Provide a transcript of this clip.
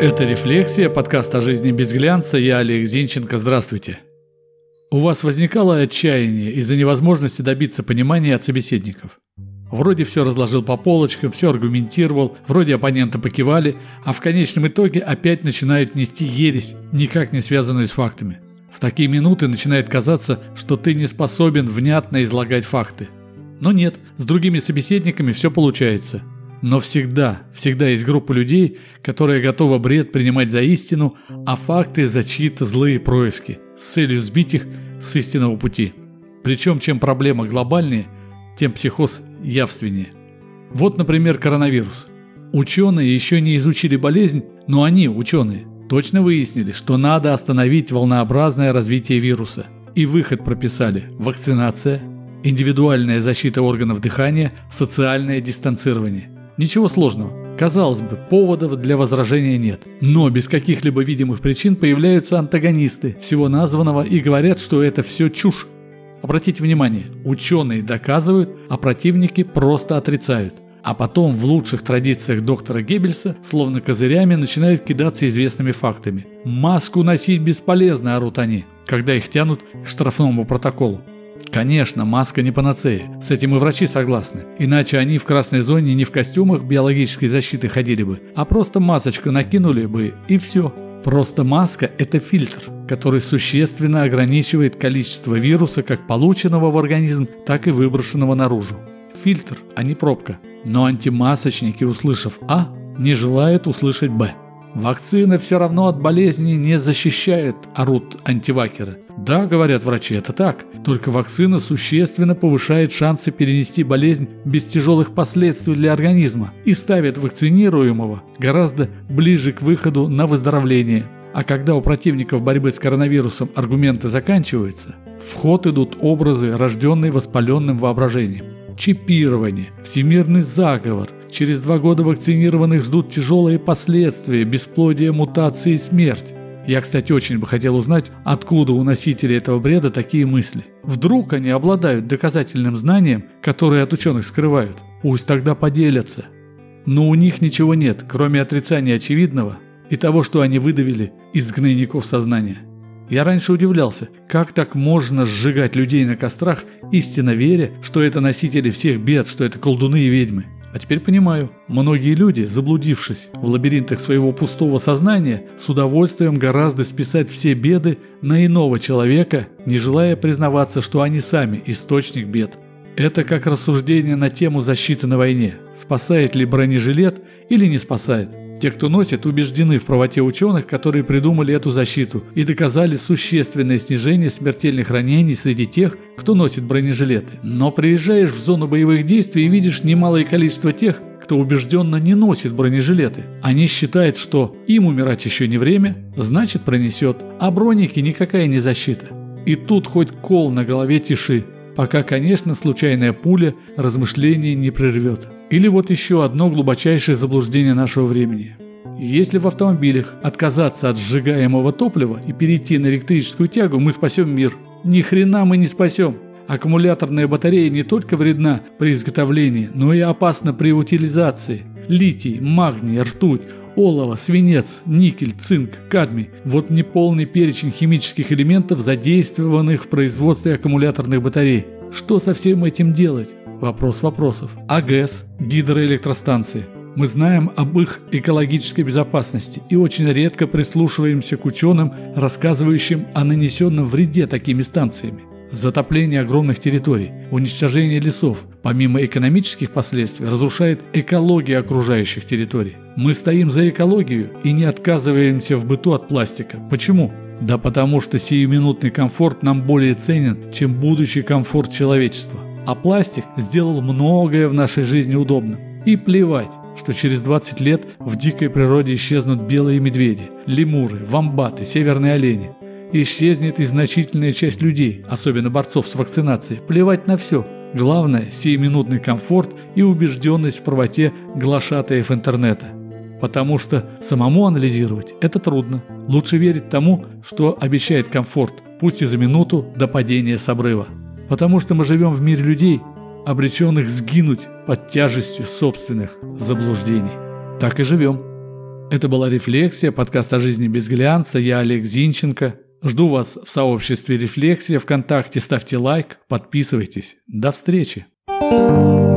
Это «Рефлексия», подкаст о жизни без глянца. Я Олег Зинченко. Здравствуйте. У вас возникало отчаяние из-за невозможности добиться понимания от собеседников? Вроде все разложил по полочкам, все аргументировал, вроде оппоненты покивали, а в конечном итоге опять начинают нести ересь, никак не связанную с фактами. В такие минуты начинает казаться, что ты не способен внятно излагать факты. Но нет, с другими собеседниками все получается – но всегда, всегда есть группа людей, которая готова бред принимать за истину, а факты за чьи-то злые происки, с целью сбить их с истинного пути. Причем, чем проблема глобальнее, тем психоз явственнее. Вот, например, коронавирус. Ученые еще не изучили болезнь, но они, ученые, точно выяснили, что надо остановить волнообразное развитие вируса. И выход прописали – вакцинация, индивидуальная защита органов дыхания, социальное дистанцирование – Ничего сложного. Казалось бы, поводов для возражения нет. Но без каких-либо видимых причин появляются антагонисты всего названного и говорят, что это все чушь. Обратите внимание, ученые доказывают, а противники просто отрицают. А потом в лучших традициях доктора Геббельса словно козырями начинают кидаться известными фактами. «Маску носить бесполезно», орут они, когда их тянут к штрафному протоколу. Конечно, маска не панацея. С этим и врачи согласны. Иначе они в красной зоне не в костюмах биологической защиты ходили бы, а просто масочку накинули бы и все. Просто маска – это фильтр, который существенно ограничивает количество вируса как полученного в организм, так и выброшенного наружу. Фильтр, а не пробка. Но антимасочники, услышав А, не желают услышать Б. Вакцина все равно от болезни не защищает, орут антивакеры. Да, говорят врачи, это так. Только вакцина существенно повышает шансы перенести болезнь без тяжелых последствий для организма и ставит вакцинируемого гораздо ближе к выходу на выздоровление. А когда у противников борьбы с коронавирусом аргументы заканчиваются, в ход идут образы, рожденные воспаленным воображением. Чипирование, всемирный заговор, Через два года вакцинированных ждут тяжелые последствия, бесплодие, мутации и смерть. Я, кстати, очень бы хотел узнать, откуда у носителей этого бреда такие мысли. Вдруг они обладают доказательным знанием, которое от ученых скрывают. Пусть тогда поделятся. Но у них ничего нет, кроме отрицания очевидного и того, что они выдавили из гнойников сознания. Я раньше удивлялся, как так можно сжигать людей на кострах, истинно веря, что это носители всех бед, что это колдуны и ведьмы. А теперь понимаю, многие люди, заблудившись в лабиринтах своего пустого сознания, с удовольствием гораздо списать все беды на иного человека, не желая признаваться, что они сами источник бед. Это как рассуждение на тему защиты на войне. Спасает ли бронежилет или не спасает? Те, кто носит, убеждены в правоте ученых, которые придумали эту защиту и доказали существенное снижение смертельных ранений среди тех, кто носит бронежилеты. Но приезжаешь в зону боевых действий и видишь немалое количество тех, кто убежденно не носит бронежилеты. Они считают, что им умирать еще не время, значит пронесет, а броники никакая не защита. И тут хоть кол на голове тиши, пока, конечно, случайная пуля размышления не прервет. Или вот еще одно глубочайшее заблуждение нашего времени. Если в автомобилях отказаться от сжигаемого топлива и перейти на электрическую тягу, мы спасем мир. Ни хрена мы не спасем. Аккумуляторная батарея не только вредна при изготовлении, но и опасна при утилизации. Литий, магний, ртуть, олово, свинец, никель, цинк, кадмий. Вот неполный перечень химических элементов, задействованных в производстве аккумуляторных батарей. Что со всем этим делать? Вопрос вопросов. АГЭС, гидроэлектростанции. Мы знаем об их экологической безопасности и очень редко прислушиваемся к ученым, рассказывающим о нанесенном вреде такими станциями. Затопление огромных территорий, уничтожение лесов, помимо экономических последствий, разрушает экологию окружающих территорий. Мы стоим за экологию и не отказываемся в быту от пластика. Почему? Да потому что сиюминутный комфорт нам более ценен, чем будущий комфорт человечества. А пластик сделал многое в нашей жизни удобным. И плевать, что через 20 лет в дикой природе исчезнут белые медведи, лемуры, вамбаты, северные олени исчезнет и значительная часть людей, особенно борцов с вакцинацией. Плевать на все. Главное – сиюминутный комфорт и убежденность в правоте глашатаев интернета. Потому что самому анализировать это трудно. Лучше верить тому, что обещает комфорт, пусть и за минуту до падения с обрыва. Потому что мы живем в мире людей, обреченных сгинуть под тяжестью собственных заблуждений. Так и живем. Это была «Рефлексия», подкаст о жизни без глянца. Я Олег Зинченко. Жду вас в сообществе «Рефлексия» ВКонтакте. Ставьте лайк, подписывайтесь. До встречи. thank you